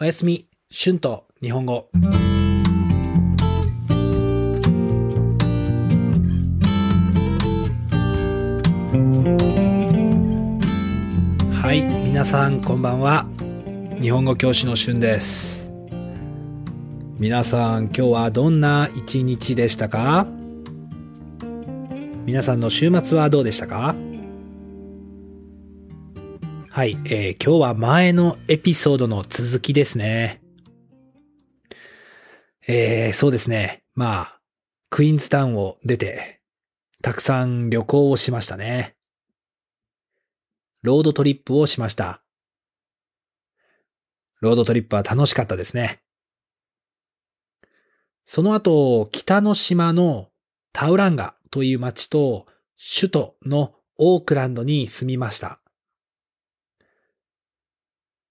おやすみ、春と日本語。はい、皆さんこんばんは。日本語教師の春です。皆さん今日はどんな一日でしたか？皆さんの週末はどうでしたか？はい、えー今日は前のエピソードの続きですね。えーそうですね。まあ、クイーンズタウンを出て、たくさん旅行をしましたね。ロードトリップをしました。ロードトリップは楽しかったですね。その後、北の島のタウランガという町と首都のオークランドに住みました。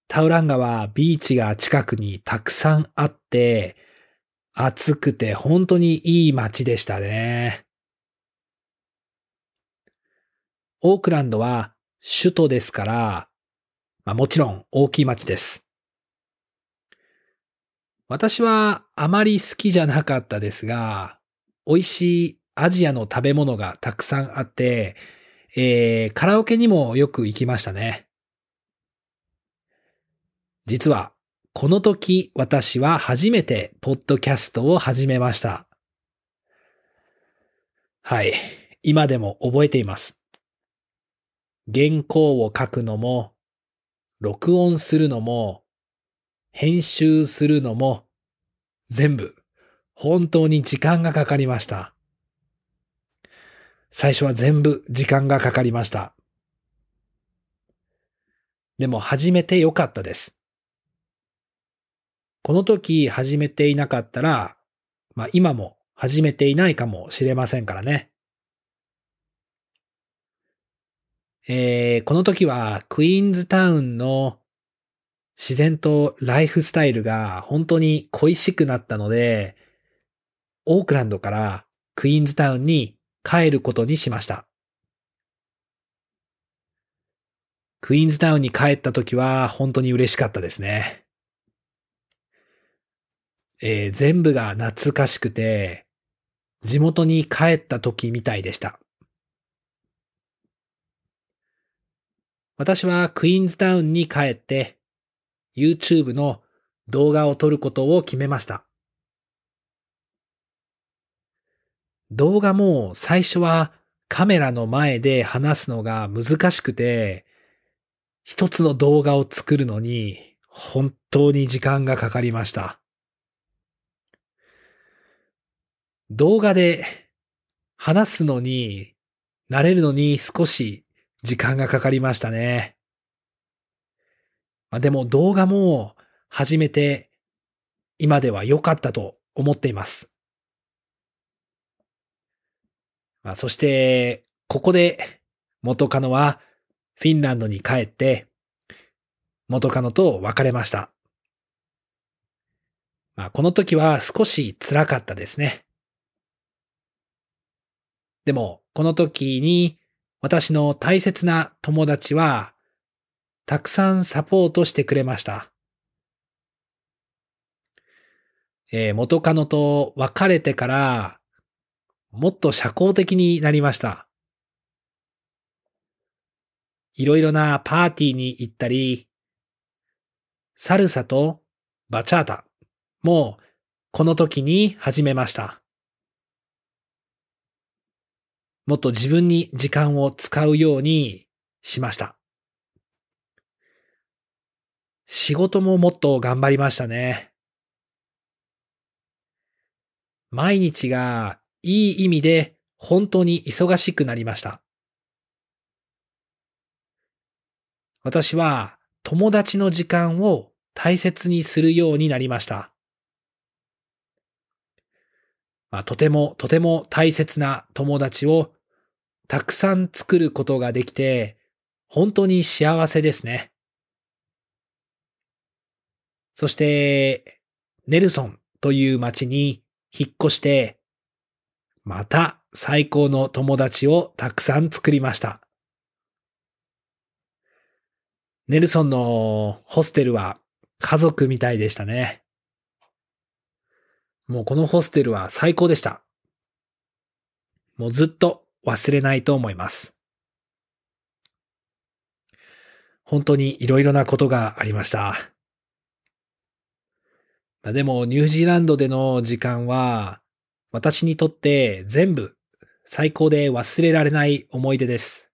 タウランガはビーチが近くにたくさんあって、暑くて本当にいい街でしたね。オークランドは首都ですから、まあ、もちろん大きい街です。私はあまり好きじゃなかったですが、美味しいアジアの食べ物がたくさんあって、えー、カラオケにもよく行きましたね。実は、この時私は初めてポッドキャストを始めました。はい。今でも覚えています。原稿を書くのも、録音するのも、編集するのも、全部、本当に時間がかかりました。最初は全部時間がかかりました。でも始めてよかったです。この時始めていなかったら、まあ今も始めていないかもしれませんからね。えー、この時はクイーンズタウンの自然とライフスタイルが本当に恋しくなったので、オークランドからクイーンズタウンに帰ることにしました。クイーンズタウンに帰った時は本当に嬉しかったですね。えー全部が懐かしくて、地元に帰った時みたいでした。私はクイーンズタウンに帰って、YouTube の動画を撮ることを決めました。動画も最初はカメラの前で話すのが難しくて、一つの動画を作るのに本当に時間がかかりました。動画で話すのに、慣れるのに少し時間がかかりましたね。まあ、でも動画も始めて今では良かったと思っています。まあ、そして、ここで元カノはフィンランドに帰って元カノと別れました。まあ、この時は少し辛かったですね。でも、この時に私の大切な友達は、たくさんサポートしてくれました。えー元カノと別れてから、もっと社交的になりました。いろいろなパーティーに行ったり、サルサとバチャータもこの時に始めました。もっと自分に時間を使うようにしました。仕事ももっと頑張りましたね。毎日がいい意味で本当に忙しくなりました。私は友達の時間を大切にするようになりました。まあ、とてもとても大切な友達をたくさん作ることができて、本当に幸せですね。そして、ネルソンという町に引っ越して、また最高の友達をたくさん作りました。ネルソンのホステルは家族みたいでしたね。もうこのホステルは最高でした。もうずっと忘れないと思います。本当に色々なことがありました。まあ、でもニュージーランドでの時間は私にとって全部最高で忘れられない思い出です。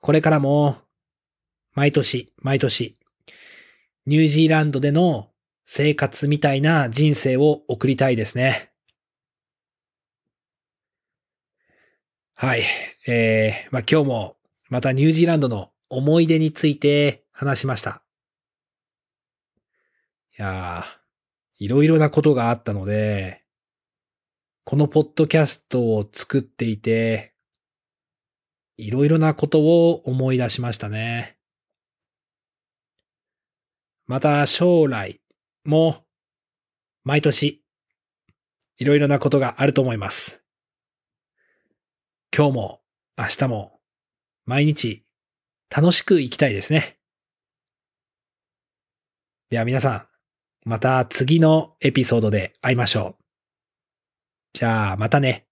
これからも毎年毎年ニュージーランドでの生活みたいな人生を送りたいですね。はい。えー、まあ、今日もまたニュージーランドの思い出について話しました。いやー、いろいろなことがあったので、このポッドキャストを作っていて、いろいろなことを思い出しましたね。また将来も毎年いろいろなことがあると思います。今日も明日も毎日楽しく生きたいですね。では皆さん、また次のエピソードで会いましょう。じゃあまたね。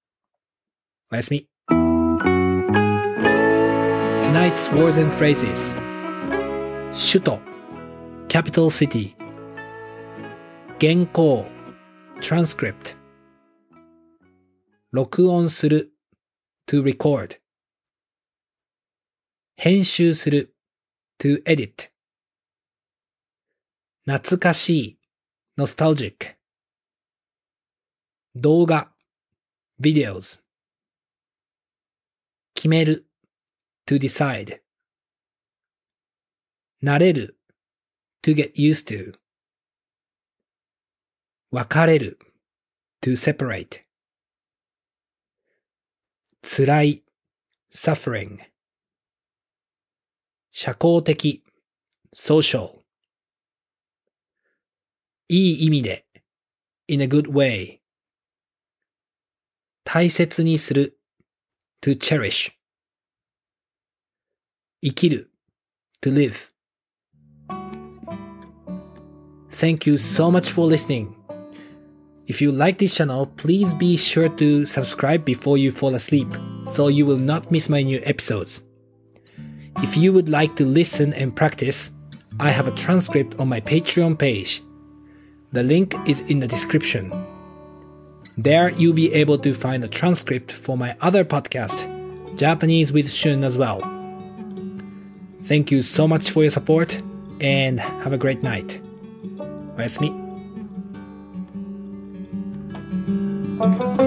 おやすみ。Tonight's words and phrases 首都 capital city 原稿 transcript 録音する to record 編集する to edit 懐かしい nostalgic 動画 videos 決める to decide 慣れる to get used to 別れる to separate 辛い suffering 社交的 social いい意味で in a good way 大切にする to cherish 生きる to live Thank you so much for listening. If you like this channel, please be sure to subscribe before you fall asleep so you will not miss my new episodes. If you would like to listen and practice, I have a transcript on my Patreon page. The link is in the description. There you'll be able to find a transcript for my other podcast, Japanese with Shun as well. Thank you so much for your support and have a great night. おやすみ。 Música